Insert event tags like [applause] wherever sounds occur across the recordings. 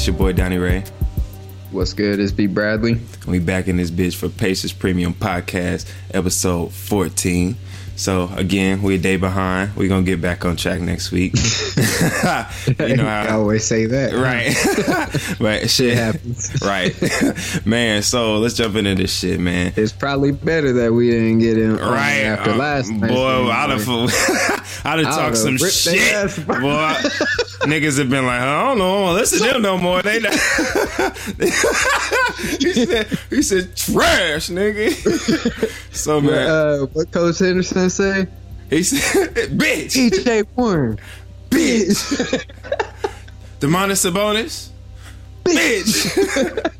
It's your boy Donnie Ray. What's good? It's B Bradley. We back in this bitch for Pacers Premium Podcast, episode 14. So again, we're a day behind. We're gonna get back on track next week. [laughs] you know [laughs] how I always say that. Right. [laughs] right. Shit happens. right. man, so let's jump into this shit, man. It's probably better that we didn't get in right after uh, last Boy, I'd have I'd have talked some shit. Boy, niggas have been like, I don't know, listen to them no more. They [laughs] he said he said trash, nigga. [laughs] so man, uh, what Coach Henderson say? He said, [laughs] "Bitch, TJ Warren, bitch, Domantas Sabonis, bitch."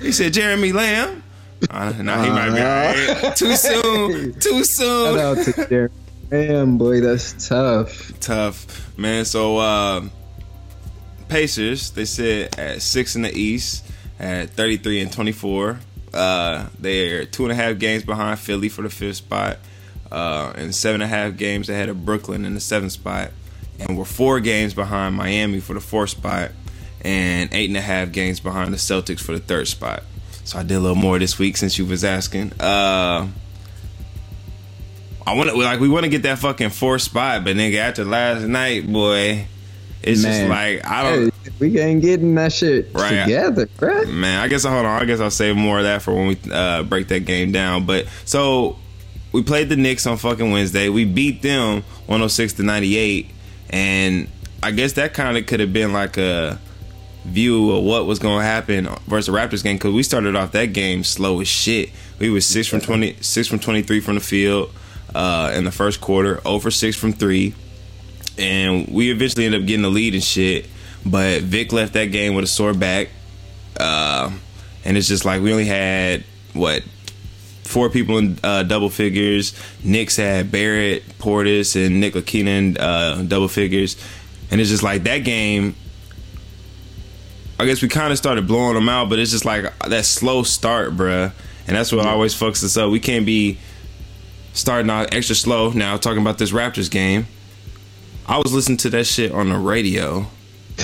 he said, "Jeremy Lamb." Uh, now he might be right. too soon. Too soon. Shout out to Jeremy Lamb, boy. That's tough. Tough, man. So. Uh, Pacers, they sit at six in the East at 33 and 24. Uh, they're two and a half games behind Philly for the fifth spot, uh, and seven and a half games ahead of Brooklyn in the seventh spot. And we're four games behind Miami for the fourth spot, and eight and a half games behind the Celtics for the third spot. So I did a little more this week since you was asking. Uh, I want to like we want to get that fucking fourth spot, but nigga, after last night, boy, it's Man. just like I don't. Hey, we ain't getting that shit right. together, bro. Man, I guess I hold on. I guess I'll save more of that for when we uh, break that game down. But so we played the Knicks on fucking Wednesday. We beat them 106 to 98, and I guess that kind of could have been like a view of what was going to happen versus the Raptors game because we started off that game slow as shit. We was six from 20, six from 23 from the field uh, in the first quarter, over six from three and we eventually ended up getting the lead and shit. But Vic left that game with a sore back, uh, and it's just like we only had what four people in uh, double figures. Knicks had Barrett, Portis, and Nick Keenan uh, double figures, and it's just like that game. I guess we kind of started blowing them out, but it's just like that slow start, bruh. And that's what always fucks us up. We can't be starting out extra slow. Now talking about this Raptors game, I was listening to that shit on the radio,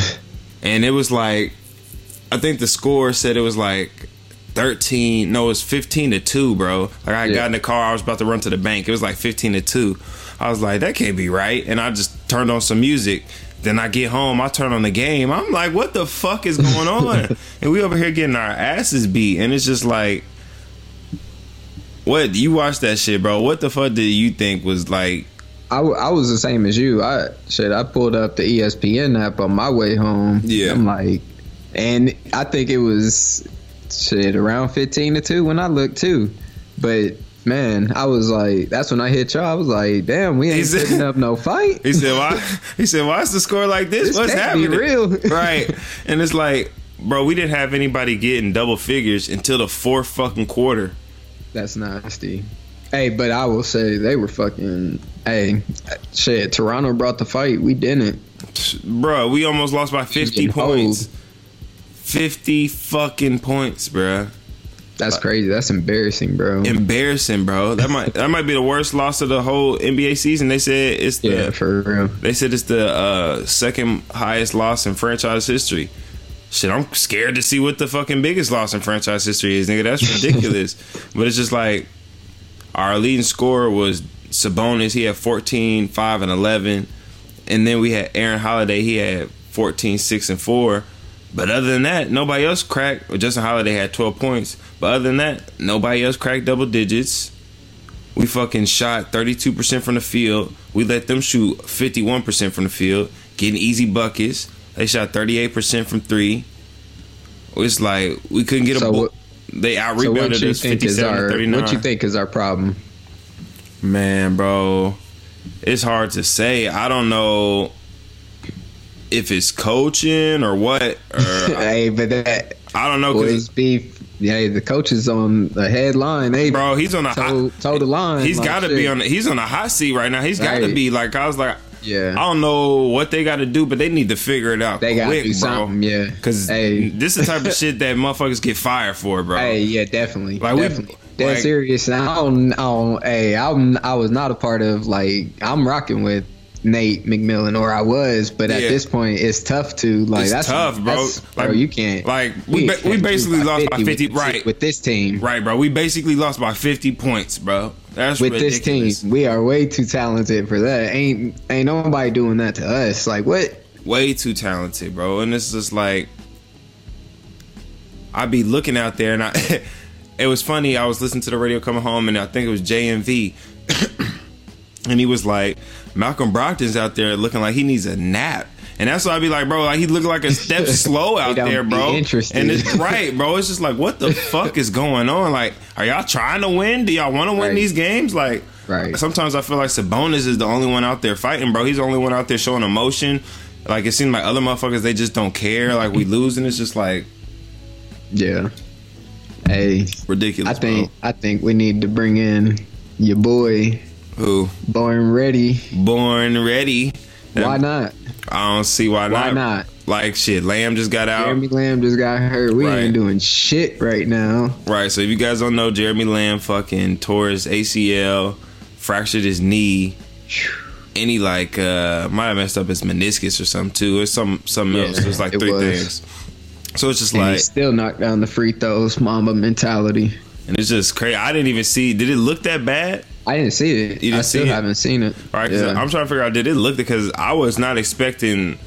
[laughs] and it was like, I think the score said it was like 13 no it was 15 to 2 bro. Like i yeah. got in the car i was about to run to the bank. It was like 15 to 2 i was like that can't be right. And i just turned on some music. Then i get home i turn on the game. I'm like what the fuck is going on? [laughs] And we over here getting our asses beat. And it's just like what you watched that shit bro what the fuck did you think was like I, I was the same as you. I shit. I pulled up the ESPN app on my way home. Yeah, I'm like, and I think it was shit around fifteen to two when I looked too. But man, I was like, that's when I hit y'all. I was like, damn, we ain't setting up no fight. He said, why? He said, why is the score like this? this What's happening? real, [laughs] right? And it's like, bro, we didn't have anybody getting double figures until the fourth fucking quarter. That's nasty. Hey, but I will say they were fucking. Hey, shit. Toronto brought the fight. We didn't. Bro, we almost lost by fifty points. Old. Fifty fucking points, bro. That's crazy. That's embarrassing, bro. Embarrassing, bro. That might that might be the worst loss of the whole NBA season. They said it's the yeah, for real. They said it's the uh, second highest loss in franchise history. Shit, I'm scared to see what the fucking biggest loss in franchise history is, nigga. That's ridiculous. [laughs] but it's just like our leading scorer was Sabonis. He had 14, 5, and 11. And then we had Aaron Holiday. He had 14, 6, and 4. But other than that, nobody else cracked. Justin Holiday had 12 points. But other than that, nobody else cracked double digits. We fucking shot 32% from the field. We let them shoot 51% from the field, getting easy buckets. They shot 38% from three. It's like we couldn't get a. So they out rebounded so us 57 39. What you think is our problem? Man, bro, it's hard to say. I don't know if it's coaching or what. Or [laughs] hey, but that I don't know because beef. Yeah, the coach is on the headline. Hey, bro, he's on a toe, hot, toe the line. He's like got to be on. He's on a hot seat right now. He's got to be like I was like. Yeah, I don't know what they got to do, but they need to figure it out. They got to do something, bro. yeah. Because hey. this is the type of [laughs] shit that motherfuckers get fired for, bro. Hey, yeah, definitely, like definitely. Dead like, serious. And I don't, I don't. Hey, I'm. I was not a part of like. I'm rocking with Nate McMillan, or I was, but at Yeah. this point, it's tough to like. It's that's tough, bro. that's- bro, Like- you can't. like, we ba- we basically lost by 50, with- right. With this team, Right, bro. We basically lost by 50 points, bro. That's with ridiculous. this team, we are way too talented for that. Ain't ain't nobody doing that to us. Like what? way too talented, bro. And it's just like I'd be looking out there, and I. [laughs] it was funny. I was listening to the radio coming home, and I think it was JMV, [coughs] and he was like, Malcolm Brogdon's out there looking like he needs a nap. And that's why I'd be like, bro, like he looking like a step [laughs] slow out there, bro. interested. And it's right, bro. It's just like, what the [laughs] fuck is going on? Like, are y'all trying to win? Do y'all want to win Right. these games? Like, Right. sometimes I feel like Sabonis is the only one out there fighting, bro. He's the only one out there showing emotion. Like it seems like other motherfuckers they just don't care. Like we lose and it's just like Yeah. Hey, ridiculous. I think I think we need to bring in your boy, bro. Who Born Ready. born ready. Why not? I don't see why, Why not. Why not? Like shit, Lamb just got out. Jeremy Lamb just got hurt. We Right. ain't doing shit right now. Right. So if you guys don't know, Jeremy Lamb fucking tore his ACL, fractured his knee. And he like uh might have messed up his meniscus or something too. It's some something Yeah, else. It's like it three was. things. So it's just And he like still knocked down the free throws, Mamba mentality. and it's just crazy. I didn't even see did it look that bad? I didn't see it. You didn't I still see it? haven't seen it. All right, Yeah. I'm trying to figure out did it look because I was not expecting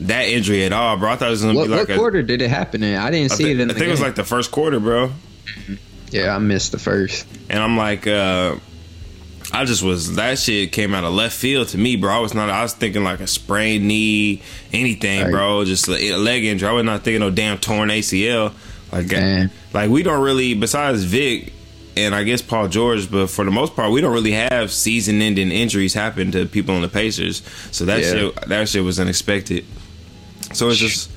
that injury at all, bro. I thought it was gonna what, be like what a. quarter did it happen in? I didn't I see thi- it in I the think it was like the first quarter, bro. yeah, I missed the first. And I'm like, uh, I just was that shit came out of left field to me, bro. I was not. I was thinking like a sprained knee, anything, Right. bro. Just a leg injury. I was not thinking no damn torn ACL. Like, Man. like we don't really, besides Vic and I guess Paul George, but for the most part, we don't really have season-ending injuries happen to people on the Pacers. So that Yeah. shit, that shit was unexpected. So it's just.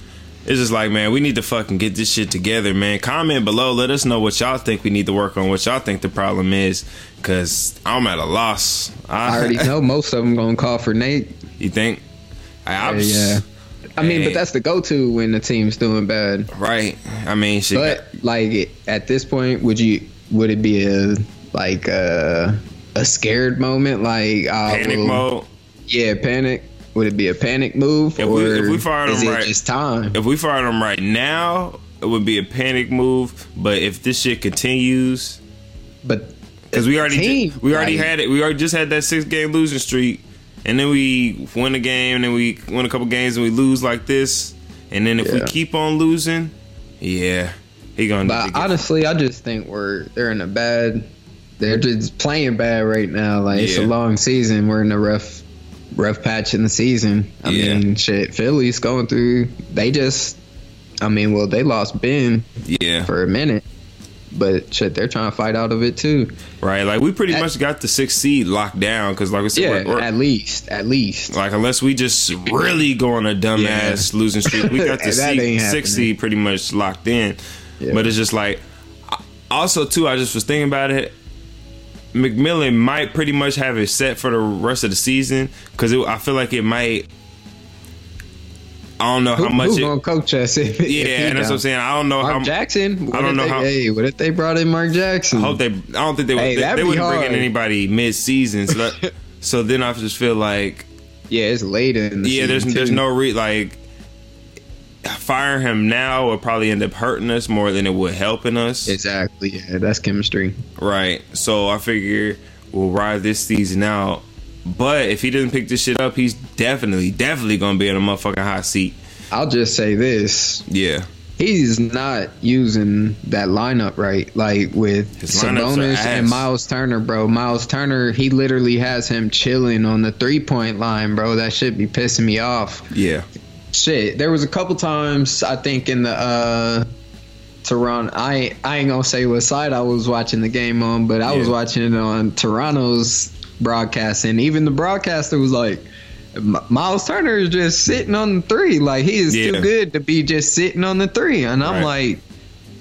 It's just like, man, we need to fucking get this shit together, man. Comment below. Let us know what y'all think we need to work on, what y'all think the problem is. Because I'm at a loss. I already [laughs] know most of them gonna call for Nate. You think? I, I'm- yeah. I mean, Hey. but that's the go-to when the team's doing bad. Right. I mean, shit. But like at this point, would you would it be a like a a scared moment? Like uh, panic well, mode. Yeah, panic. Would it be a panic move, If or we- if we fired him it right- just time? If we fire them right now, it would be a panic move. But if this shit continues, But because we already team, we already had it. We already just had that six game losing streak, and then we win a game, and then we win a couple games, and we lose like this. And then if we keep on losing, yeah, he gonna. But honestly, I just think we're they're in a bad. They're just playing bad right now. Like it's a long season. We're in a rough, rough patch in the season. I Yeah. mean, shit. Philly's going through. They just. I mean, well, they lost Ben yeah, for a minute, but shit, they're trying to fight out of it too. right. Like we pretty At- much got the sixth seed locked down because, like I said, Yeah, we're, we're- at least, at least. like unless we just really go on a dumbass losing streak, we got [laughs] the seed, ain't six seed pretty much locked in. Yeah. But it's just like, also too, I just was thinking about it. McMillan might pretty much have it set for the rest of the season because I feel like it might. I don't know Who, how much who it. gonna coach us? [laughs] If, if Yeah, he and that's what I'm don't? saying. I don't know Mark how. Jackson. I don't know they, how- Hey, what if they brought in Mark Jackson? I hope they. I don't think they. Hey, they, they wouldn't bring in anybody mid season. So, that, [laughs] so then I just feel like yeah, it's late in the yeah, there's season, there's too. no re like firing him now would probably end up hurting us more than it would helping us. Exactly. Yeah, that's chemistry. right. So I figure we'll ride this season out. But if he doesn't pick this shit up, he's definitely, definitely gonna be in a motherfucking hot seat. I'll just say this: Yeah. he's not using that lineup right. Like with Sabonis and Miles Turner, bro. Miles Turner, he literally has him chilling on the three point line, bro. That should be pissing me off. Yeah. Shit, there was a couple times I think in the uh Toronto. I I ain't gonna say what side I was watching the game on, but I was watching it on Toronto's broadcast, and even the broadcaster was like. Miles Turner is just sitting on the three. Like he is Yeah. too good to be just sitting on the three. And I'm Right. like,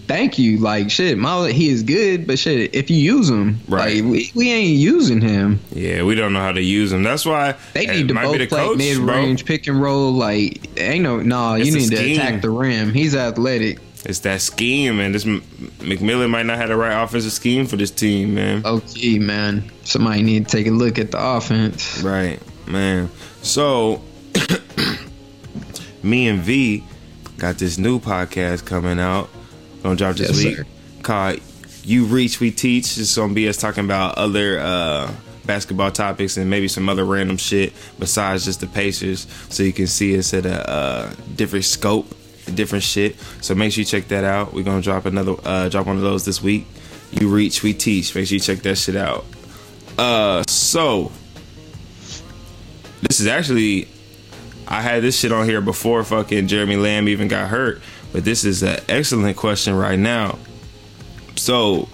thank you. Like shit, Miles he is good, but shit, if you use him, Right. like we, we ain't using him. Yeah, we don't know how to use him. That's why They need to both play mid range pick and roll. Like ain't no no. It's You need to attack the rim. He's athletic. It's that scheme, and this McMillan might not have the right offensive scheme for this team, man. Gee, man. Somebody need to take a look at the offense. Right. Man, so [coughs] me and V got this new podcast coming out. Gonna drop this Yes, week sir. called "You Reach, We Teach." It's gonna be us talking about other uh, basketball topics and maybe some other random shit besides just the Pacers, so you can see us at a uh, different scope, different shit. So make sure you check that out. We're gonna drop another, uh, drop one of those this week. You Reach, We Teach. Make sure you check that shit out. Uh, so this is actually I had this shit on here before fucking Jeremy Lamb even got hurt, but this is an excellent question right now. So,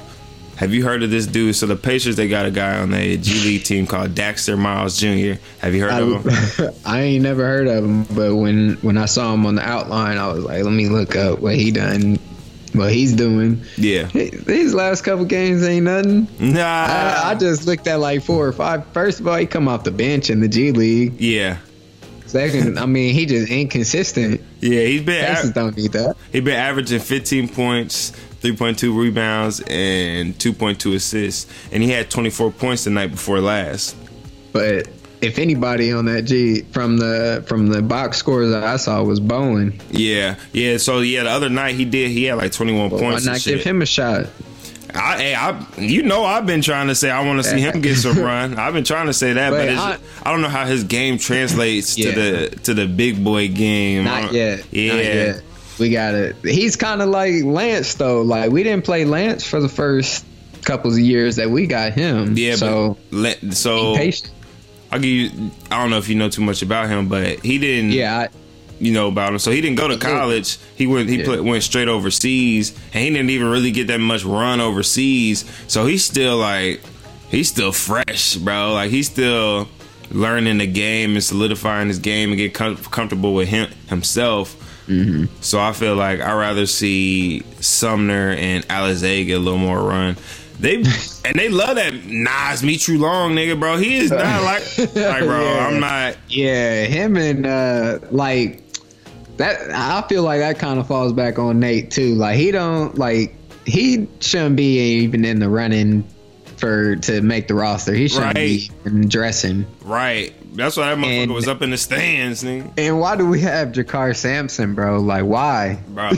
have you heard of this dude? So the Pacers they got a guy on the G League team called Daxter Miles Jr. Have you heard of him? I, [laughs] I ain't never heard of him, but when when I saw him on the outline, I was like, let me look up what he done, what he's doing. Yeah. These last couple games ain't nothing. Nah. I, I just looked at like four or five. First of all, he come off the bench in the G League. yeah. Second, I mean, he just inconsistent. Yeah, he's been a- don't need that. he been averaging 15 points, 3.2 rebounds, and 2.2 assists, and he had 24 points the night before last. But if anybody on that G from the from the box scores that I saw was Bowen, Yeah, yeah. So yeah, the other night he did. He had like 21 why points. and not shit. give him a shot? I, hey, I, you know, I've been trying to say I want to see him get some [laughs] run. I've been trying to say that, but, But it's, I- I, don't know how his game translates Yeah. to the to the big boy game. Not uh, yet. Yeah, Not yet. We got it. He's kind of like Lance though. Like we didn't play Lance for the first couple of years that we got him. yeah. So but let, so. I'll give you. I don't know if you know too much about him, but he didn't. Yeah. I, you know about him. So he didn't go to college. He went he Yeah. put, went straight overseas, and he didn't even really get that much run overseas. So he's still like he's still fresh, bro. Like he's still learning the game and solidifying his game and get com- comfortable with him himself. Mm-hmm. So I feel like I'd rather see Sumner and Alizé get a little more run. They [laughs] and they love that Naz Mitrou-Long nigga, bro. He is not like [laughs] like bro. Yeah. I'm not. yeah. Him and uh like that. I feel like that kind of falls back on Nate too. Like he don't like he shouldn't be even in the running for to make the roster. He shouldn't be dressing. Right. That's why that motherfucker And- was up in the stands, nigga. And why do we have JaKarr Sampson, bro? Like why? Bro.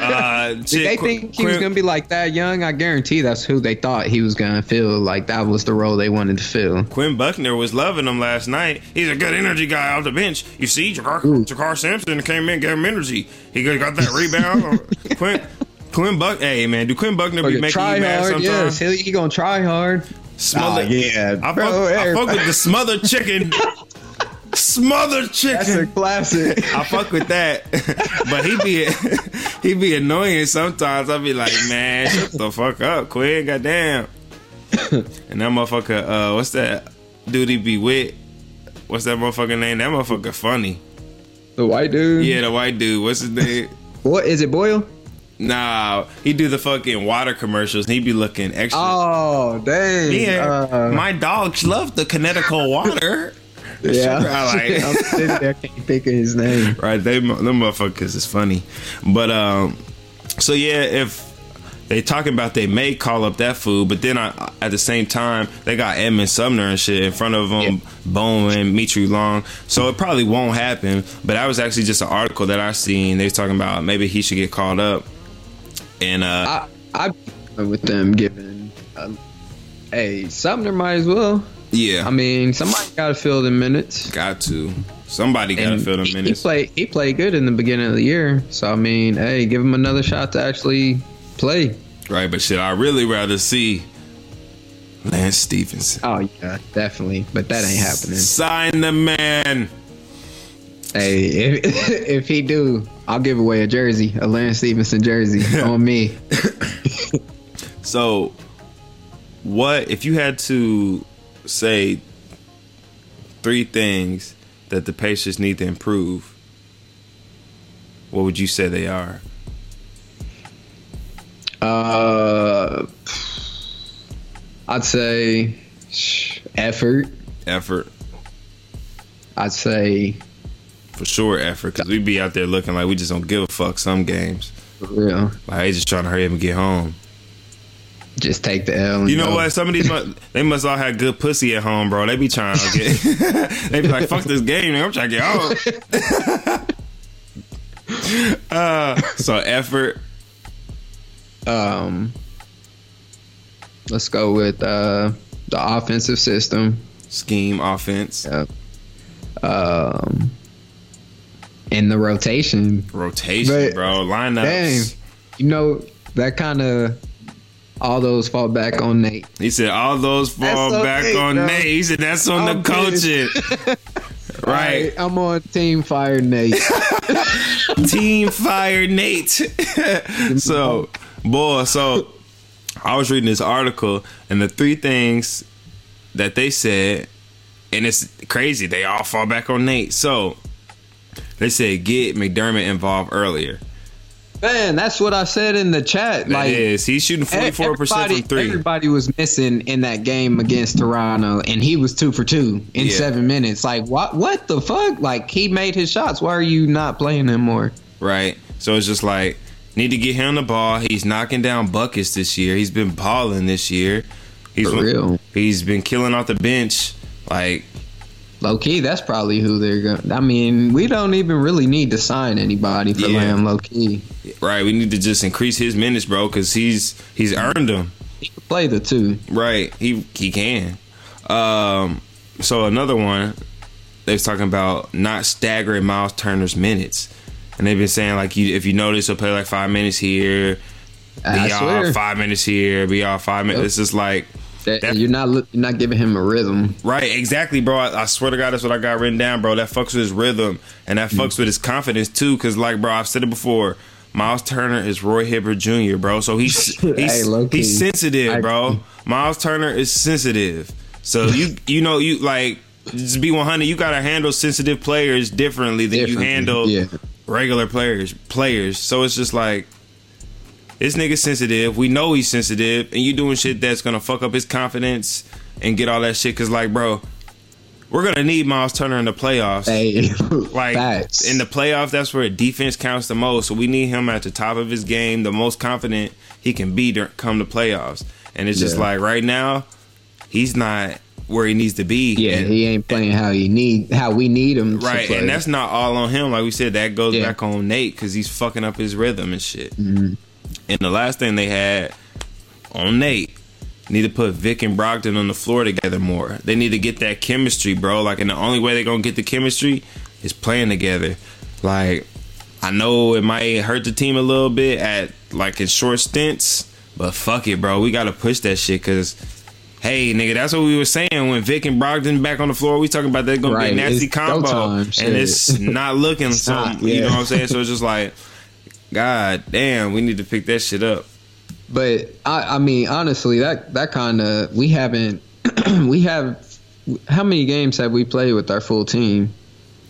Uh, [laughs] Did they think he was gonna be like that young? I guarantee that's who they thought he was gonna fill. Like that was the role they wanted to fill. Quinn Buckner was loving him last night. He's a good energy guy off the bench. You see, JaKarr, Ooh. JaKarr Sampson came in, gave him energy. He got that rebound. [laughs] Quinn, Quinn Buck. Hey man, do Quinn Buckner be Okay, making try you mad hard, sometimes? yes. He, he gonna try hard. Smother, Ah, yeah, I, bro, fuck, I fuck with the smothered chicken. Smother smothered That's a chicken. classic. I fuck with that, [laughs] but he be [laughs] he be annoying sometimes. I be like, man, shut the fuck up, Quinn, goddamn. [laughs] And that motherfucker, uh, what's that dude he be with? What's that motherfucker name? That motherfucker funny. the white dude. Yeah, the white dude. What's his name? What is it, Boyle? Nah, he do the fucking water commercials. and He be looking extra. Oh, dang. yeah, Uh, my dogs love the Connecticut water. The yeah. sugar I [laughs] like. I'm sitting there, I can't think of his name. right? They them motherfuckers is funny, but um, so yeah, if they talking about they may call up that food, but then I, at the same time they got Edmond Sumner and shit in front of them, Yeah. Bowman, Mitrou-Long, so it probably won't happen. But that was actually just an article that I seen. They was talking about maybe he should get called up, and uh, I I with them giving. Um, hey, Sumner might as well. yeah, I mean, somebody got to fill the minutes. got to somebody got to fill the minutes. He played. He played good in the beginning of the year. So I mean, hey, give him another shot to actually play. Right, but shit, I really rather see Lance Stephenson. Oh yeah, definitely. But that ain't happening. Sign the man. Hey, if, [laughs] if he do, I'll give away a jersey, a Lance Stephenson jersey [laughs] on me. [laughs] So, what if you had to say three things that the Pacers need to improve? What would you say they are? Uh, I'd say effort. Effort, I'd say for sure. Effort, because we be out there looking like we just don't give a fuck some games. for real. Like they just trying to hurry up and get home. Just take the L. you know go. what? Some of these they must all have good pussy at home, bro. They be trying to get. [laughs] they be like, "Fuck this game, I'm trying to get out." [laughs] uh, so effort. Um, let's go with uh, the offensive system. Scheme offense. Yep. Um, in the rotation. Rotation, but, bro. Lineups. Dang, you know that kind of all those fall back on Nate. He said all those fall that's back on bro. Nate. He said that's on I'm the coaching. [laughs] right. I'm on Team Fire Nate. [laughs] Team Fire Nate. [laughs] so, boy, so I was reading this article and the three things that they said, and it's crazy. They all fall back on Nate. So they said get McDermott involved earlier. Man, that's what I said in the chat. That like, is. he's shooting forty four percent from three. Everybody was missing in that game against Toronto, and he was two for two in yeah. seven minutes. Like, what? What the fuck? Like, he made his shots. Why are you not playing him more? Right. So it's just like need to get him the ball. He's knocking down buckets this year. He's been balling this year. He's for real. He's been killing off the bench. Like Low key, that's probably who they're going. I mean, we don't even really need to sign anybody for yeah. Lamb. Low key, right? We need to just increase his minutes, bro, because he's he's earned them. He can play the two, right? He he can. Um, so another one, they was talking about not staggering Miles Turner's minutes, and they've been saying like, you, if you notice, he'll play like five minutes here, be all five minutes here, be all five minutes. Yep. It's just like that, you're not you're not giving him a rhythm. Right, exactly, bro. I, I, swear to God, that's what I got written down, bro. That fucks with his rhythm and that fucks mm. with his confidence too. Cause like, bro, I've said it before. Miles Turner is Roy Hibbert Jr., bro. So he's [laughs] he's, hey, he's sensitive, bro. Miles Turner is sensitive. So you [laughs] you know you like just be 100. You gotta handle sensitive players differently than differently, you handle yeah. regular players. Players. So it's just like this nigga sensitive. We know he's sensitive, and you doing shit that's gonna fuck up his confidence and get all that shit. Cause like, bro, we're gonna need Miles Turner in the playoffs. Hey, [laughs] like facts. in the playoffs, that's where defense counts the most. So we need him at the top of his game, the most confident he can be to come to playoffs. And it's just yeah. like right now, he's not where he needs to be. Yeah, and, he ain't playing how he need how we need him. Right, and that's not all on him. Like we said, that goes yeah. back on Nate because he's fucking up his rhythm and shit. Mm-hmm. And the last thing they had on Nate need to put Vic and Brogdon on the floor together more. They need to get that chemistry, bro. Like, and the only way they're gonna get the chemistry is playing together. Like, I know it might hurt the team a little bit at like in short stints, but fuck it, bro. We gotta push that shit because. Hey, nigga, that's what we were saying when Vic and Brogdon back on the floor. We talking about they're gonna right. be a nasty it's combo, and it's not looking so. Not, yeah. You know what I'm saying? So it's just like God damn, we need to pick that shit up. But I, I mean, honestly, that that kind of we haven't [clears throat] we have how many games have we played with our full team?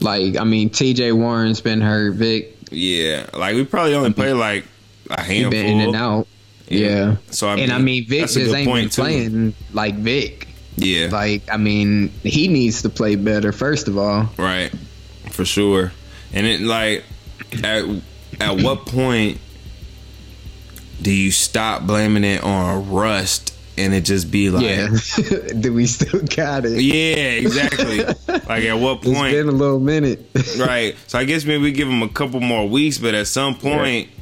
Like, I mean, T.J. Warren's been hurt, Vic. Yeah, like we probably only played like a handful. Been in and out. Yeah. yeah. So I mean, and I mean, Vic just ain't been too. playing like Vic. Yeah. Like, I mean, he needs to play better first of all. Right. For sure. And it like at at what point do you stop blaming it on rust and it just be like, yeah, [laughs] do we still got it? Yeah, exactly. [laughs] like at what point? It's been a little minute, [laughs] right? So I guess maybe we give him a couple more weeks, but at some point. Yeah.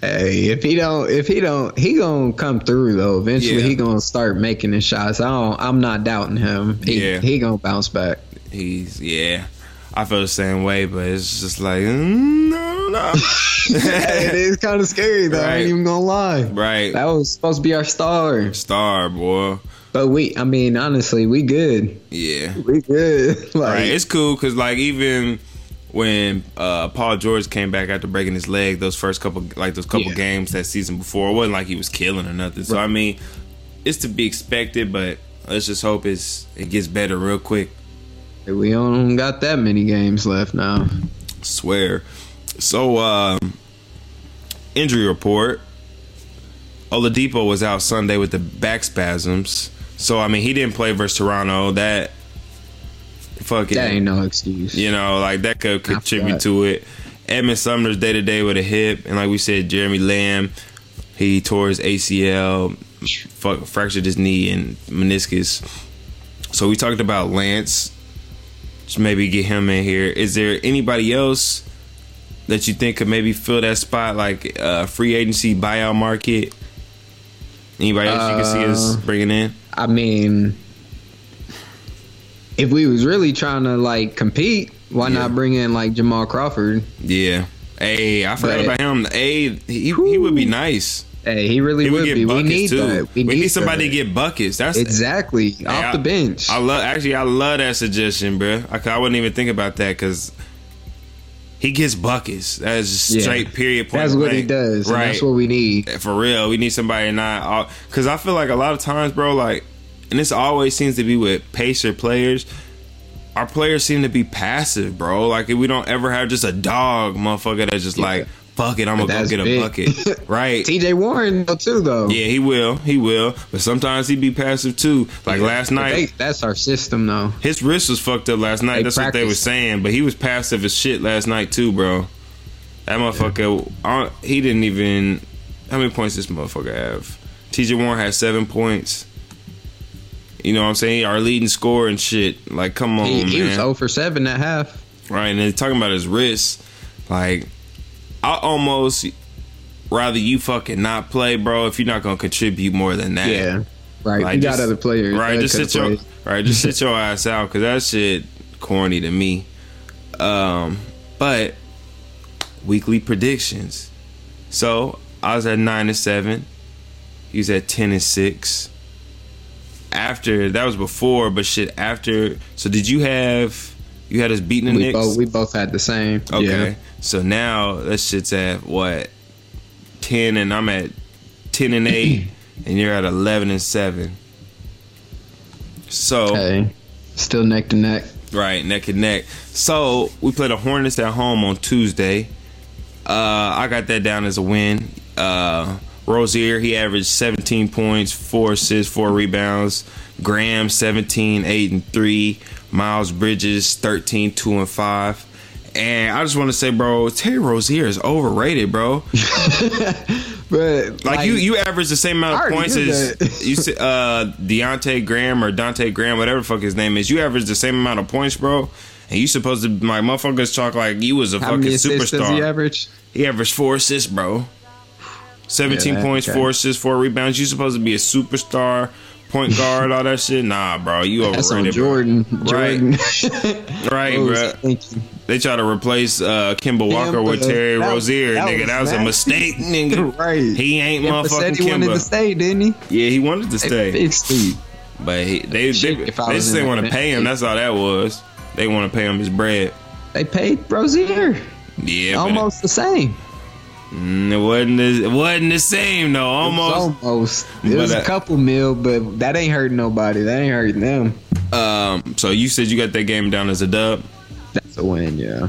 Hey, if he don't, if he don't, he gonna come through though. Eventually, yeah. he gonna start making his shots. I don't, I'm not doubting him. He, yeah, he gonna bounce back. He's yeah. I feel the same way, but it's just like mm, no. [laughs] it is kind of scary though. Right. I ain't even gonna lie. Right. That was supposed to be our star. Star boy. But we, I mean, honestly, we good. Yeah, we good. [laughs] like, right. It's cool because like even when uh, Paul George came back after breaking his leg, those first couple like those couple yeah. games that season before, it wasn't like he was killing or nothing. So. I mean, it's to be expected, but let's just hope it's it gets better real quick. We don't got that many games left now. Swear. So, um, injury report. Oladipo was out Sunday with the back spasms. So I mean, he didn't play versus Toronto. That fucking that ain't no excuse. You know, like that could contribute to it. Edmond Sumner's day to day with a hip, and like we said, Jeremy Lamb, he tore his ACL. fuck, fractured his knee and meniscus. So we talked about Lance. Just maybe get him in here. Is there anybody else that you think could maybe fill that spot, like uh, free agency buyout market? Anybody else you can see us Uh, bringing in? I mean, if we was really trying to like compete, why Yeah. not bring in like Jamal Crawford? Yeah. Hey, I forgot But- about him. Hey, he, he would be nice. Hey, he really He would, would be. We need too. that. We, need, somebody that. to get buckets. That's exactly Hey, off I- the bench. I love actually I love that suggestion, bro. I, I wouldn't even think about that because he gets buckets. That's just Yeah. straight period. Point that's what he does. and Right. that's what we need. Eh, for real, we need somebody not because I feel like a lot of times, bro. Like, and this always seems to be with pacer players. Our players seem to be passive, bro. Like we don't ever have just a dog motherfucker that's just Yeah. like, fuck it, I'm gonna go get a big. bucket, [laughs] right? T.J. Warren though too though. Yeah, he will, he will. But sometimes he'd be passive too. Like Yeah. last night, they- that's our system though. his wrist was fucked up last night. They That's what they were saying. But he was passive as shit last night too, bro. That motherfucker, I don't- he didn't even. How many points this motherfucker have? TJ Warren had seven points. You know what I'm saying? Our leading scorer and shit. Like, come on, He, man. he was 0 for 7 at half. Right, and they're talking about his wrist, like I almost rather you fucking not play, bro, if you're not gonna contribute more than that. Yeah. Right. Like, you just- got other players. Right, just sit your played. right, just sit your ass out because that shit corny to me. Um, but weekly predictions. So I was at nine and seven. He was at ten and six. After that was before, but shit after. So did you have you had us beating the We Knicks? both, we both had the same. Okay. Yeah. So now that shit's at what? Ten and I'm at ten and eight [clears throat] and you're at eleven and seven. So Hey. Still neck to neck. right, neck and neck. So we played the Hornets at home on Tuesday. Uh I got that down as a win. Uh Rozier, he averaged 17 points, 4 assists, 4 rebounds. Graham, 17, 8 and 3. Miles Bridges, 13, 2 and 5. And I just want to say, bro, Terry Rozier is overrated, bro. [laughs] But Like, you, you average the same amount of points as [laughs] you uh, Deontay Graham or Dante Graham, whatever the fuck his name is. You average the same amount of points, bro. And you supposed to, my motherfuckers talk like you was a how fucking does he superstar. average? He averaged four assists, bro. 17 Yeah, that- points, okay. four assists, four rebounds. You supposed to be a superstar, point [laughs] guard, all that shit. Nah, bro, you That's on overrated, bro. Jordan. Right. Jordan. [laughs] [laughs] Right, bro. They try to replace uh, Kemba Walker with Terry that- Rozier, that nigga. was That was a mistake, nigga. Right. He ain't Kemba said motherfucking he wanted to stay, didn't he? Yeah, he wanted to stay, it. but he, they they, Shit, they just didn't want to pay him. That's all that was. They want to pay him his bread. They paid Rozier Yeah, almost the same. Mm, it wasn't. The, it wasn't the same though. Almost. almost. It was But, uh, a couple mil, but that ain't hurting nobody. That ain't hurting them. Um. So you said you got that game down as a dub. That's a win, yeah.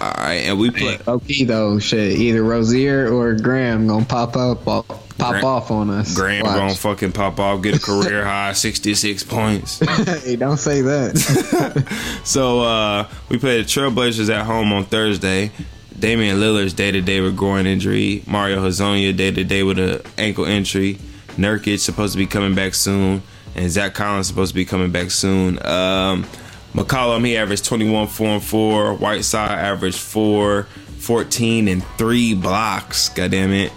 All right, and we play. Okay, though, shit. Either Rozier or Graham gonna pop up, pop Graham- off on us. Graham Watch. gonna fucking pop off, get a [laughs] career high, sixty six points. [laughs] hey, don't say that. [laughs] So uh, we played the Trailblazers at home on Thursday. Damian Lillard's day to day with groin injury. Mario Hezonja day to day with an ankle injury. Nurkic supposed to be coming back soon, and Zach Collins supposed to be coming back soon. Um, McCollum he averaged 21, 4 and 4. Whiteside averaged 4, 14 and 3 blocks. God damn it.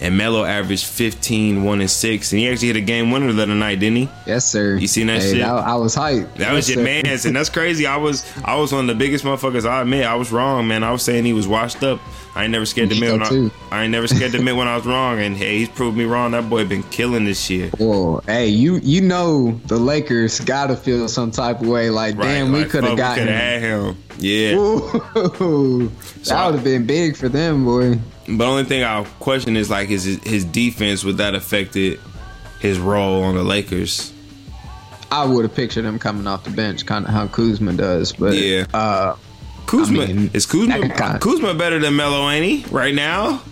And Melo averaged 15, 1 and 6. And he actually hit a game winner the other night, didn't he? yes, sir. You seen that hey, shit? I, I was hyped. That was Yes, your sir. man's, and that's crazy. I was I was one of the biggest motherfuckers. I admit I was wrong, man. I was saying he was washed up. I ain't never scared to admit when I. I ain't never scared to admit when I was wrong. And hey, he's proved me wrong. That boy been killing this year. Whoa, hey, you you know the Lakers gotta feel some type of way. Like, Right? damn, we Like, could have gotten. had him. Yeah. Ooh, [laughs] that I- would have been big for them, boy. But only thing I'll question is like his his defense. Would that affected his role on the Lakers? I would have pictured him coming off the bench, kind of how Kuzma does. But Yeah. uh, Kuzma I mean, is Kuzma guy- Kuzma better than Melo, ain't he? Right now.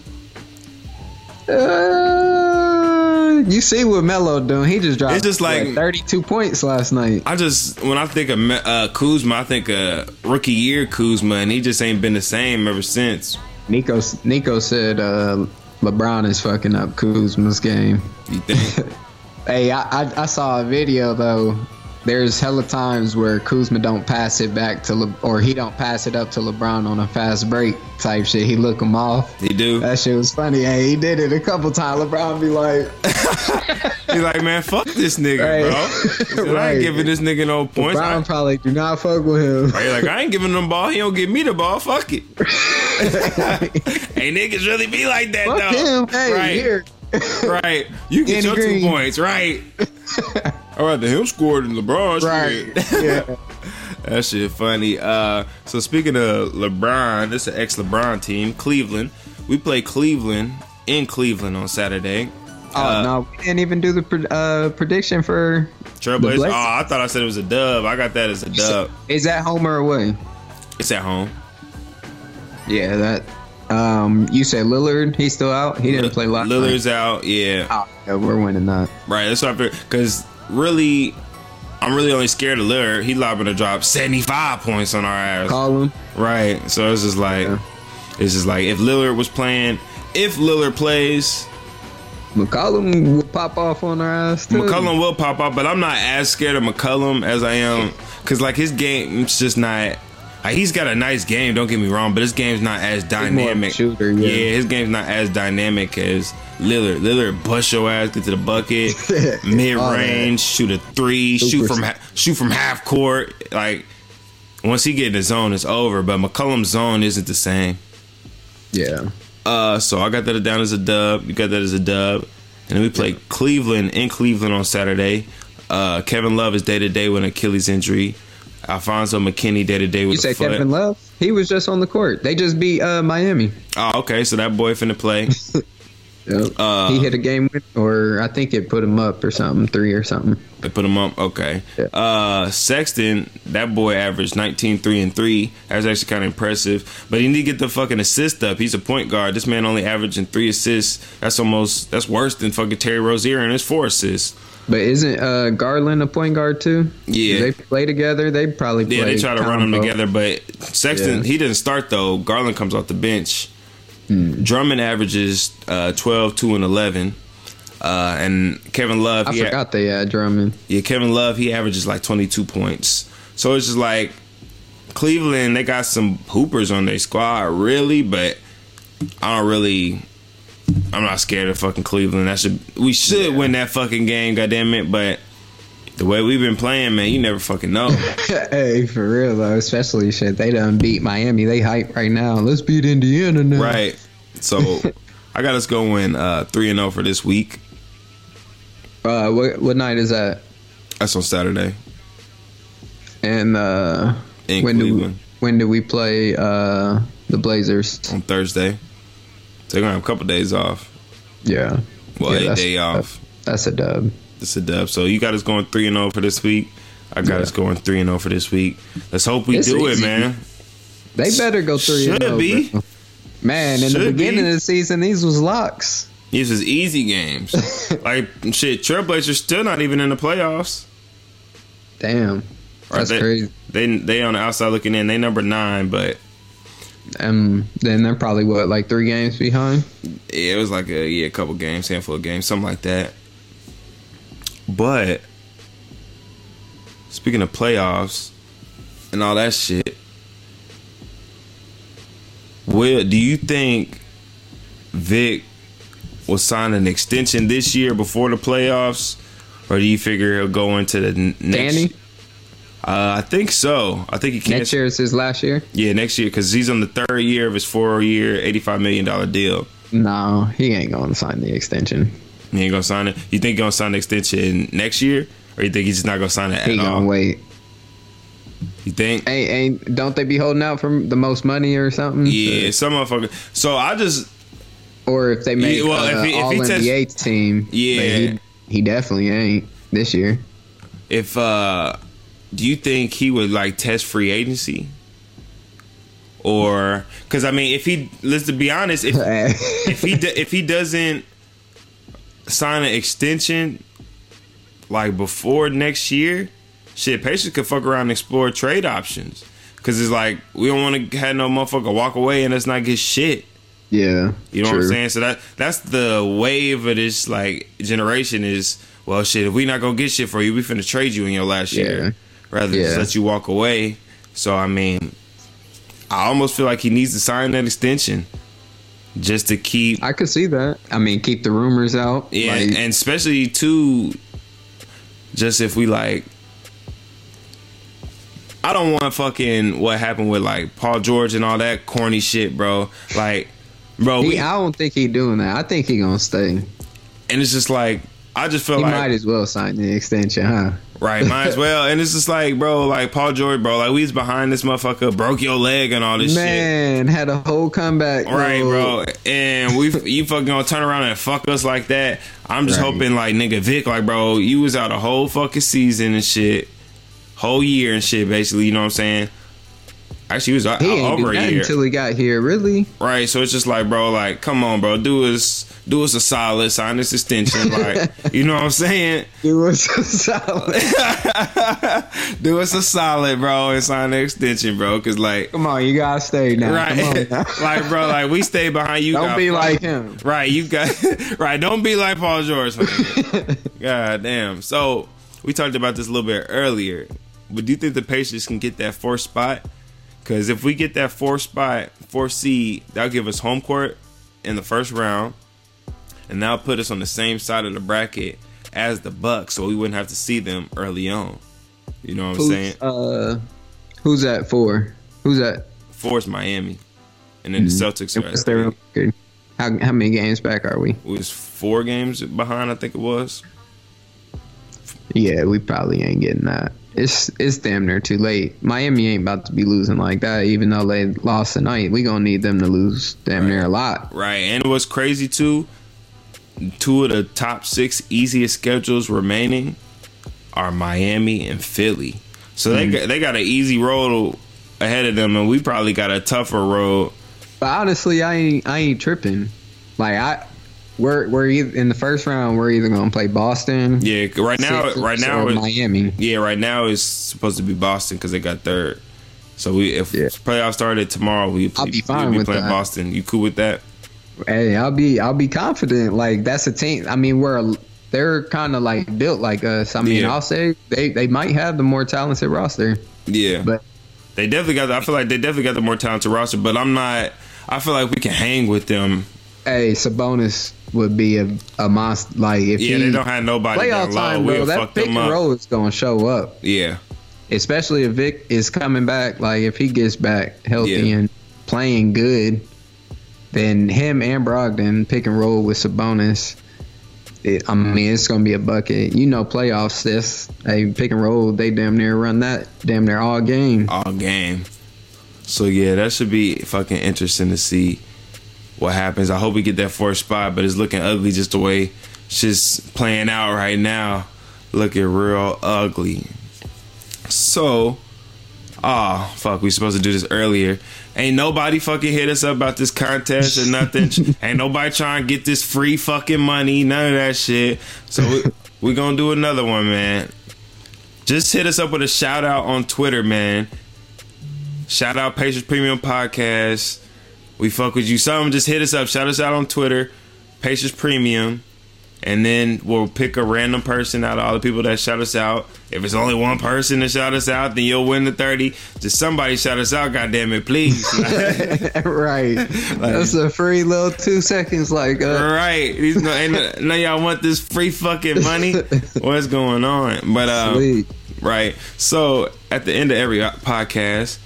uh, you see what Melo doing? He just dropped. It's just like- what, 32 points last night. I just when I think of uh, Kuzma, I think of rookie year Kuzma, and he just ain't been the same ever since. Nico Nico said uh, LeBron is fucking up Kuzma's game. You think? [laughs] Hey, I, I, I saw a video though. There's hella times where Kuzma don't pass it back to Le- or he don't pass it up to LeBron on a fast break type shit. He look him off. He do. That shit was funny. Hey, he did it a couple times. LeBron be like, [laughs] He's like, man, fuck this nigga, Right. bro. Said, [laughs] I Right. ain't giving this nigga no points. I, LeBron probably do not fuck with him. Right, like I ain't giving him the ball. He don't give me the ball. Fuck it. [laughs] hey, niggas really be like that Fuck though. him. Hey, right, here. right. You get Danny your two points. Right. All right, the him scored in LeBron. Right. [laughs] Yeah. That shit funny. Uh, so speaking of LeBron, this is an ex-LeBron team, Cleveland. We play Cleveland in Cleveland on Saturday. Oh Uh, no, we didn't even do the pre- uh, prediction for. Trailblazers. Oh, I thought I said it was a dub. I got that as a dub. Is that home or away? It's at home. Yeah, that. Um, you said Lillard. He's still out. He didn't play last night. Lillard's out. Yeah. Oh, yeah, we're winning that. Right. That's what I. Because really, I'm really only scared of Lillard. He liable to drop 75 points on our ass. Call him. Right. So it's just like, Yeah. it's just like if Lillard was playing, if Lillard plays, McCollum will pop off on our ass too. McCollum will pop up. But I'm not as scared of McCollum as I am because like his game's just not. Like, he's got a nice game. Don't get me wrong, but his game's not as more of a dynamic. shooter, yeah. his game's not as dynamic as Lillard. Lillard bust your ass, get to the bucket, [laughs] mid range, shoot a three, shoot from ha- shoot from half court. Like once he get in the zone, it's over. But McCollum's zone isn't the same. Yeah. Uh, so I got that down as a dub. You got that as a dub, and then we play Cleveland in Cleveland on Saturday. Uh, Kevin Love is day to day with an Achilles injury. Alfonzo McKinnie day to day with You say. Kevin Love? He was just on the court. They just beat uh, Miami. Oh, okay. So that boy finna play. [laughs] Yep. Uh, he hit a game win, or I think it put him up or something, three or something. They put him up. Okay. Yeah. Uh, Sexton, that boy averaged 19, 3, and 3. That's actually kind of impressive. But he need to get the fucking assist up. He's a point guard. This man only averaging three assists. That's almost, that's worse than fucking Terry Rozier and his four assists. But isn't uh, Garland a point guard too? Yeah. They play together. They probably play. Yeah, they try to run them together, but Sexton Yeah. he didn't start though. Garland comes off the bench. Hmm. Drummond averages uh, 12, 2, and eleven, uh, and Kevin Love. I forgot they had Drummond. yeah, Kevin Love he averages like twenty two points. So it's just like Cleveland. They got some hoopers on their squad, really, but I don't really. I'm not scared of fucking Cleveland. That should we should win that fucking game, goddamn it. But the way we've been playing, man, you never fucking know. [laughs] hey, for real though, especially shit. They done beat Miami. They hype right now. Let's beat Indiana now. Right. So [laughs] I got us going uh three and zero for this week. Uh, what what night is that? That's on Saturday And uh, in when do Cleveland when do we play uh the Blazers? on Thursday. They're gonna have a couple days off. Yeah. Well, Yeah, a day off. That's a dub. It's a dub. So you got us going three and zero for this week. I got Yeah. us going three and zero for this week. Let's hope we It's do it, man. They better go three. Should and oh, be. bro. Man, in Should the beginning be. of the season, these was locks. These is easy games. [laughs] like shit, Trailblazers still not even in the playoffs. Damn, that's they, crazy. They they on the outside looking in. They number nine, but Um, then they're probably what like three games behind. Yeah, it was like a yeah, a couple games, handful of games, something like that. But speaking of playoffs and all that shit, Will, do you think Vic will sign an extension this year before the playoffs, or do you figure he'll go into the next? Danny, Uh, I think so. I think he can. next year is his last year. Yeah, next year because he's on the third year of his four-year, eighty-five million dollar deal. No, he ain't gonna sign the extension. He ain't gonna sign it. You think he's gonna sign the extension next year, or you think he's just not gonna sign it He at gonna all? wait. You think? Ain't, ain't don't they be holding out for the most money or something? Yeah, some motherfucker. So I just Or if they make Yeah, well, uh, if he- if all he NBA team, Yeah. he, he definitely ain't this year. if uh, do you think he would like test free agency, or because I mean, if he let's to be honest, if [laughs] if he if he doesn't sign an extension like before next year, shit, Pacers could fuck around and explore trade options. Cause it's like we don't want to have no motherfucker walk away and let's not get shit. yeah, You know what. I'm saying? So that that's the wave of this like generation is well, shit, if we not gonna get shit for you, we finna trade you in your last Yeah. year, rather than Yeah. just let you walk away. So I mean, I almost feel like he needs to sign that extension just to keep I could see that. I mean, keep the rumors out. Yeah, Like, and especially too, just if we like, I don't want fucking what happened with like Paul George and all that corny shit, bro. Like, bro, he, we, I don't think he doing that. I think he gonna stay. and it's just like I just feel like. He like might as well sign the extension, huh? Right, might as well. And it's just like, bro, like Paul George, bro, like we was behind this motherfucker, broke your leg and all this shit. Man, had a whole comeback. Right, bro, and we you fucking gonna turn around and fuck us like that. I'm just Right. hoping, like nigga Vic, like bro, you was out a whole fucking season and shit, whole year and shit, basically. You know what I'm saying? Actually, he was uh, out, He do over a year, until he got here. Really? right? So it's just like, bro, like, come on, bro, do us do us a solid, sign this extension, like, [laughs] you know what I'm saying? He was solid. [laughs] do us a solid, bro, and sign the extension, bro, because like. Come on, you gotta stay now. Come on Right, now. [laughs] like bro, like we stay behind you. Don't got be like him. Right, you got right. Don't be like Paul George. God damn. So we talked about this a little bit earlier, but do you think the Pacers can get that fourth spot? Because if we get that fourth spot, fourth seed, that'll give us home court in the first round, and that'll put us on the same side of the bracket as the Bucks, so we wouldn't have to see them early on. You know what I'm saying? Who's, uh, who's that for? Who's that? Force Miami, and then the Celtics are. What's their record? How, how many games back are we? It was four games behind, I think it was. Yeah, we probably ain't getting that. It's it's damn near too late. Miami ain't about to be losing like that, even though they lost tonight. We gonna need them to lose damn near a lot. Right, and what's crazy too, two of the top six easiest schedules remaining are Miami and Philly. So they mm-hmm. got, they got an easy road ahead of them, and we probably got a tougher road. But honestly, I ain't I ain't tripping. Like I, we're we're either, in the first round. We're either gonna play Boston. Yeah, right now, Sixers, right now, or it- Miami. yeah, right now it's supposed to be Boston because they got third. So we if Yeah. playoffs started tomorrow, we I'll be we'll fine with playing that. Boston. You cool with that? Hey, I'll be I'll be confident. Like that's a team. I mean, we're they're kind of like built like us. I mean, Yeah. I'll say they they might have the more talented roster, Yeah, but They definitely got. The, I feel like they definitely got the more talented roster, but I'm not. I feel like we can hang with them. hey, Sabonis would be a a monster. Like if Yeah, he they don't have nobody playoff that low. time, bro, that pick and roll is gonna show up. Yeah, Especially if Vic is coming back. Like if he gets back healthy Yeah. and playing good, then him and Brogdon pick and roll with Sabonis. It, I mean, it's gonna be a bucket. You know, playoffs. This hey, pick and roll. They damn near run that damn near all game. all game. So yeah, that should be fucking interesting to see what happens. I hope we get that fourth spot, but it's looking ugly just the way it's just playing out right now. Looking real ugly. So, ah, fuck, we supposed to do this earlier. Ain't nobody fucking hit us up about this contest or nothing. [laughs] Ain't nobody trying to get this free fucking money, none of that shit. So we we gonna do another one, man. Just hit us up with a shout out on Twitter, man. Shout out Pacers Premium Podcast. We fuck with you. Some just hit us up. Shout us out on Twitter, Pacers Premium. And then we'll pick a random person out of all the people that shout us out. If it's only one person to shout us out, then you'll win the 30. Just somebody shout us out, goddamn it, please. [laughs] right. That's a free little two seconds. Like, uh, right. These no, y'all want this free fucking money? [laughs] What's going on? But um, sweet. Right. So at the end of every podcast,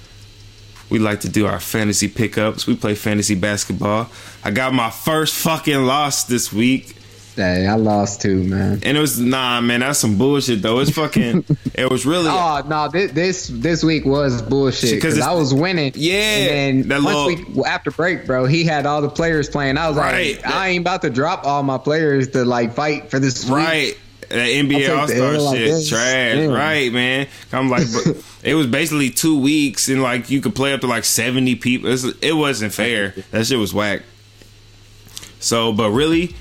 we like to do our fantasy pickups. We play fantasy basketball. I got my first fucking loss this week. Hey, I lost too, man. And it was nah man, that's some bullshit though. It's fucking [laughs] it was really Oh no! This this, this week was bullshit Because I was winning. Yeah, and then that once little- we well, after break, bro, he had all the players playing. I was Right. like, I ain't about to drop all my players to like fight for this. week. That NBA All Star L like shit, trash. Damn. Right, man. I'm like, it was basically two weeks, and like you could play up to like 70 people. It's, it wasn't fair. That shit was whack. So, but really,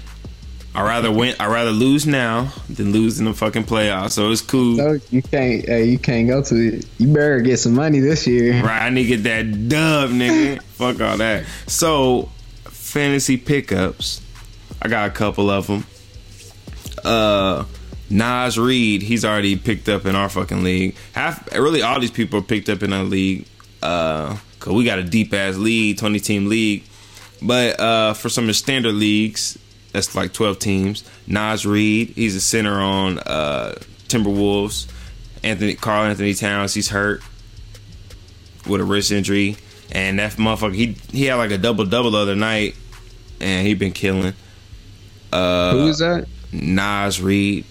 I rather win. I rather lose now than lose in the fucking playoffs. So it's cool. So you can't, hey, you can't go to it. You better get some money this year. Right, I need to get that dub, nigga. Fuck all that. So, fantasy pickups. I got a couple of them. Uh, Naz Reid, he's already picked up in our fucking league. Half, really, all these people are picked up in our league. Uh, cause we got a deep ass league, twenty team league. But uh, for some of the standard leagues, that's like twelve teams. Naz Reid, he's a center on uh, Timberwolves. Anthony Karl-Anthony Towns, he's hurt with a wrist injury, and that motherfucker, he he had like a double double the other night, and he been killing. Uh, Who is that? Naz Reid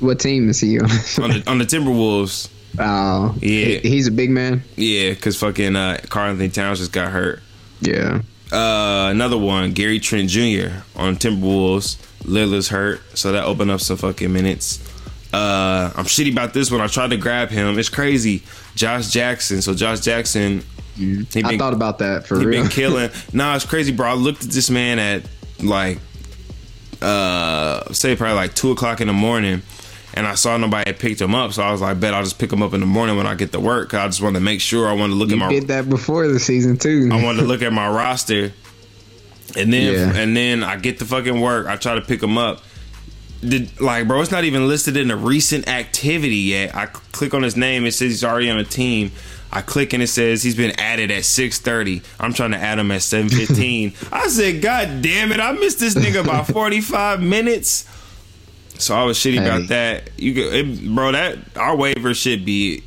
What team is he on? [laughs] on the on the Timberwolves. Oh, Yeah. he- he's a big man. Yeah, because fucking uh, Karl-Anthony Towns just got hurt. Yeah, Uh, another one, Gary Trent Jr. on Timberwolves. Lillard's hurt, so that opened up some fucking minutes. Uh, I'm shitty about this one. I tried to grab him. It's crazy. Josh Jackson. So Josh Jackson, he I thought about that for he real. been [laughs] killing. nah, it's crazy, bro. I looked at this man at like, uh, say probably like two o'clock in the morning, and I saw nobody had picked him up. So I was like, bet I'll just pick him up in the morning when I get to work. 'cause I just wanted to make sure. I wanted to look you at my did that before the season too. I wanted to look at my [laughs] roster, and then Yeah. and then I get to fucking work. I try to pick him up. Did like bro? It's not even listed in a recent activity yet. I click on his name. It says he's already on a team. I click and it says he's been added at six thirty. I'm trying to add him at seven fifteen. [laughs] I said, God damn it! I missed this nigga by [laughs] forty five minutes. So I was shitty Hey. about that. You could, it, bro. That our waiver should be.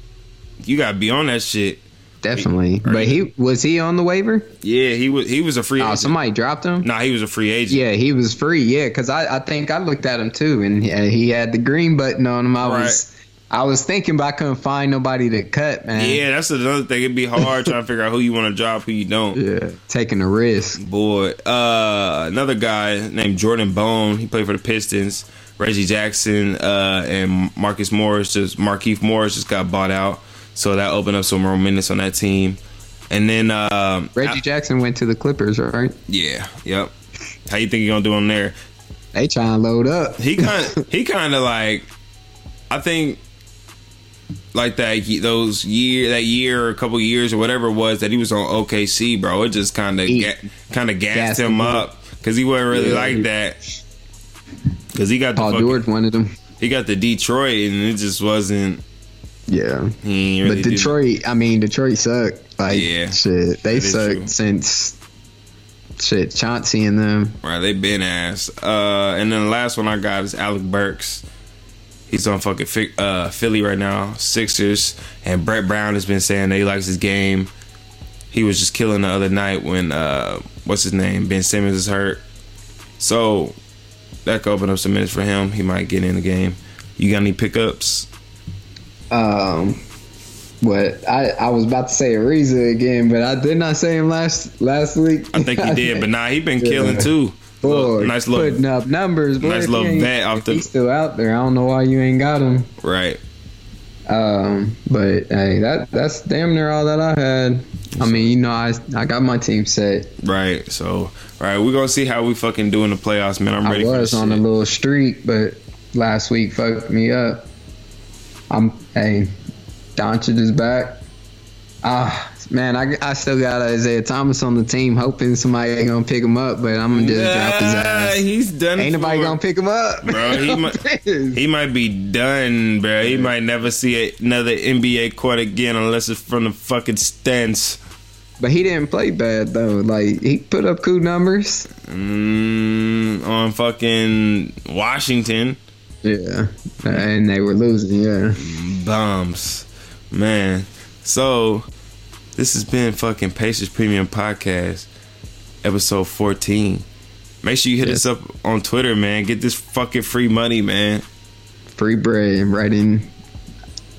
You gotta be on that shit. Definitely, but he was he on the waiver? Yeah, he was. He was a free Oh, agent. somebody dropped him. Nah, he was a free agent. Yeah, he was free. Yeah, because I, I think I looked at him too, and he, he had the green button on him. I was I was thinking, but I couldn't find nobody to cut, man. Yeah, that's another thing. It'd be hard trying to figure out who you want to drop, who you don't. yeah, taking a risk. Boy, uh, another guy named Jordan Bone. He played for the Pistons. Reggie Jackson uh, and Marcus Morris just Markieff Morris just got bought out, so that opened up some more minutes on that team. And then um, Reggie Jackson went to the Clippers, right? yeah, yep. How you think he gonna do on there? They trying to load up. He [laughs] kind he kind of like I think like that those year that year or a couple years or whatever it was that he was on OKC, bro. It just kind of kind of gassed gassed him him up because he wasn't really Yeah, like that. Because he got the Paul fucking- George wanted him. he got the Detroit and it just wasn't. Yeah, really but Detroit, I mean, Detroit sucked. Like, Yeah, shit, they is true. sucked since shit Chauncey and them. Right, they been ass. Uh, and then the last one I got is Alec Burks. He's on fucking Fi- uh, Philly right now, Sixers. And Brett Brown has been saying that he likes his game. He was just killing the other night when uh, what's his name, Ben Simmons is hurt. So that could open up some minutes for him. He might get in the game. You got any pickups? Um, what I I was about to say Ariza again, but I did not say him last last week. I think he did, but nah, he been [laughs] killing Yeah. too. Boy, Little- nice little putting up numbers. Boy, nice little he off the- He's still out there. I don't know why you ain't got him. right. Um, but hey, that that's damn near all that I had. I mean, you know, I I got my team set. Right. So, all right, we're gonna see how we fucking do in the playoffs, man. I'm I ready was for this on a little streak, but last week fucked me up. I'm hey, Doncic is back. Ah, man, I, I still got Isaiah Thomas on the team, hoping somebody ain't gonna pick him up, but I'm gonna just drop his ass. He's done. Ain't nobody gonna pick him up, Bro, he [laughs] might- He might be done, bro. He might never see another NBA court again unless it's from the fucking stands. But he didn't play bad though. Like he put up cool numbers. Mm, on fucking Washington. Yeah, and they were losing. Yeah. Bums. Man. So, this has been fucking Pacers Premium Podcast, episode 14. Make sure you hit Yes. us up on Twitter, man. Get this fucking free money, man. Free bread right in,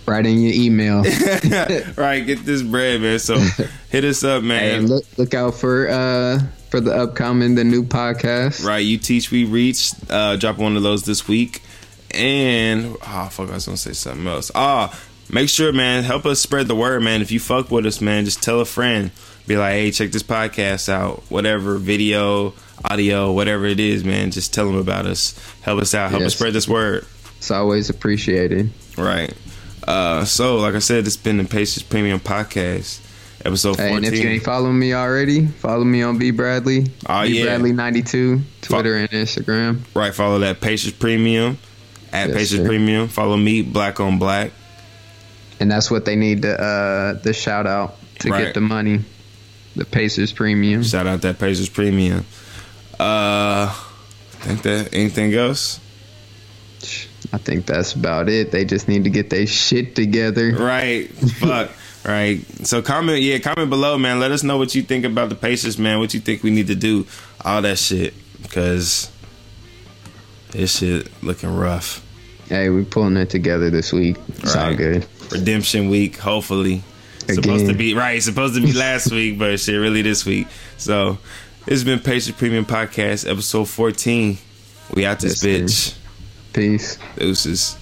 right in your email. [laughs] [laughs] right, get this bread, man. So, [laughs] hit us up, man. Hey, look look out for uh for the upcoming the new podcast. Right, you teach, we reach. Uh, drop one of those this week, and oh fuck, I was gonna say something else. Ah, make sure, man, help us spread the word, man. If you fuck with us, man, just tell a friend. Be like, hey, check this podcast out. Whatever, video, audio, whatever it is, man. Just tell them about us. Help us out. Help us spread this word. It's always appreciated. Right. Uh, so, like I said, it's been the Pacers Premium Podcast, episode Hey, and if you ain't following me already, follow me on B Bradley. Oh, B yeah. Bradley ninety two, Twitter and Instagram. Right, follow that Pacers Premium. at yes, Pacers sir. Premium. Follow me, Black on Black. And that's what they need to uh the shout out to right. get the money. The Pacers Premium. Shout out that Pacers Premium. Uh I think that anything else? I think that's about it. They just need to get their shit together. Right. Fuck. [laughs] right. So comment, yeah, comment below, man. Let us know what you think about the Pacers, man. What you think we need to do, all that shit, because this shit looking rough. Hey, we pulling it together this week. It's right. all good. Redemption week, hopefully. Again. Supposed to be right. Supposed to be last [laughs] week, but shit, really this week. So it's been Pacers Premium Podcast, episode fourteen. We out this yes, bitch. Peace. Deuces.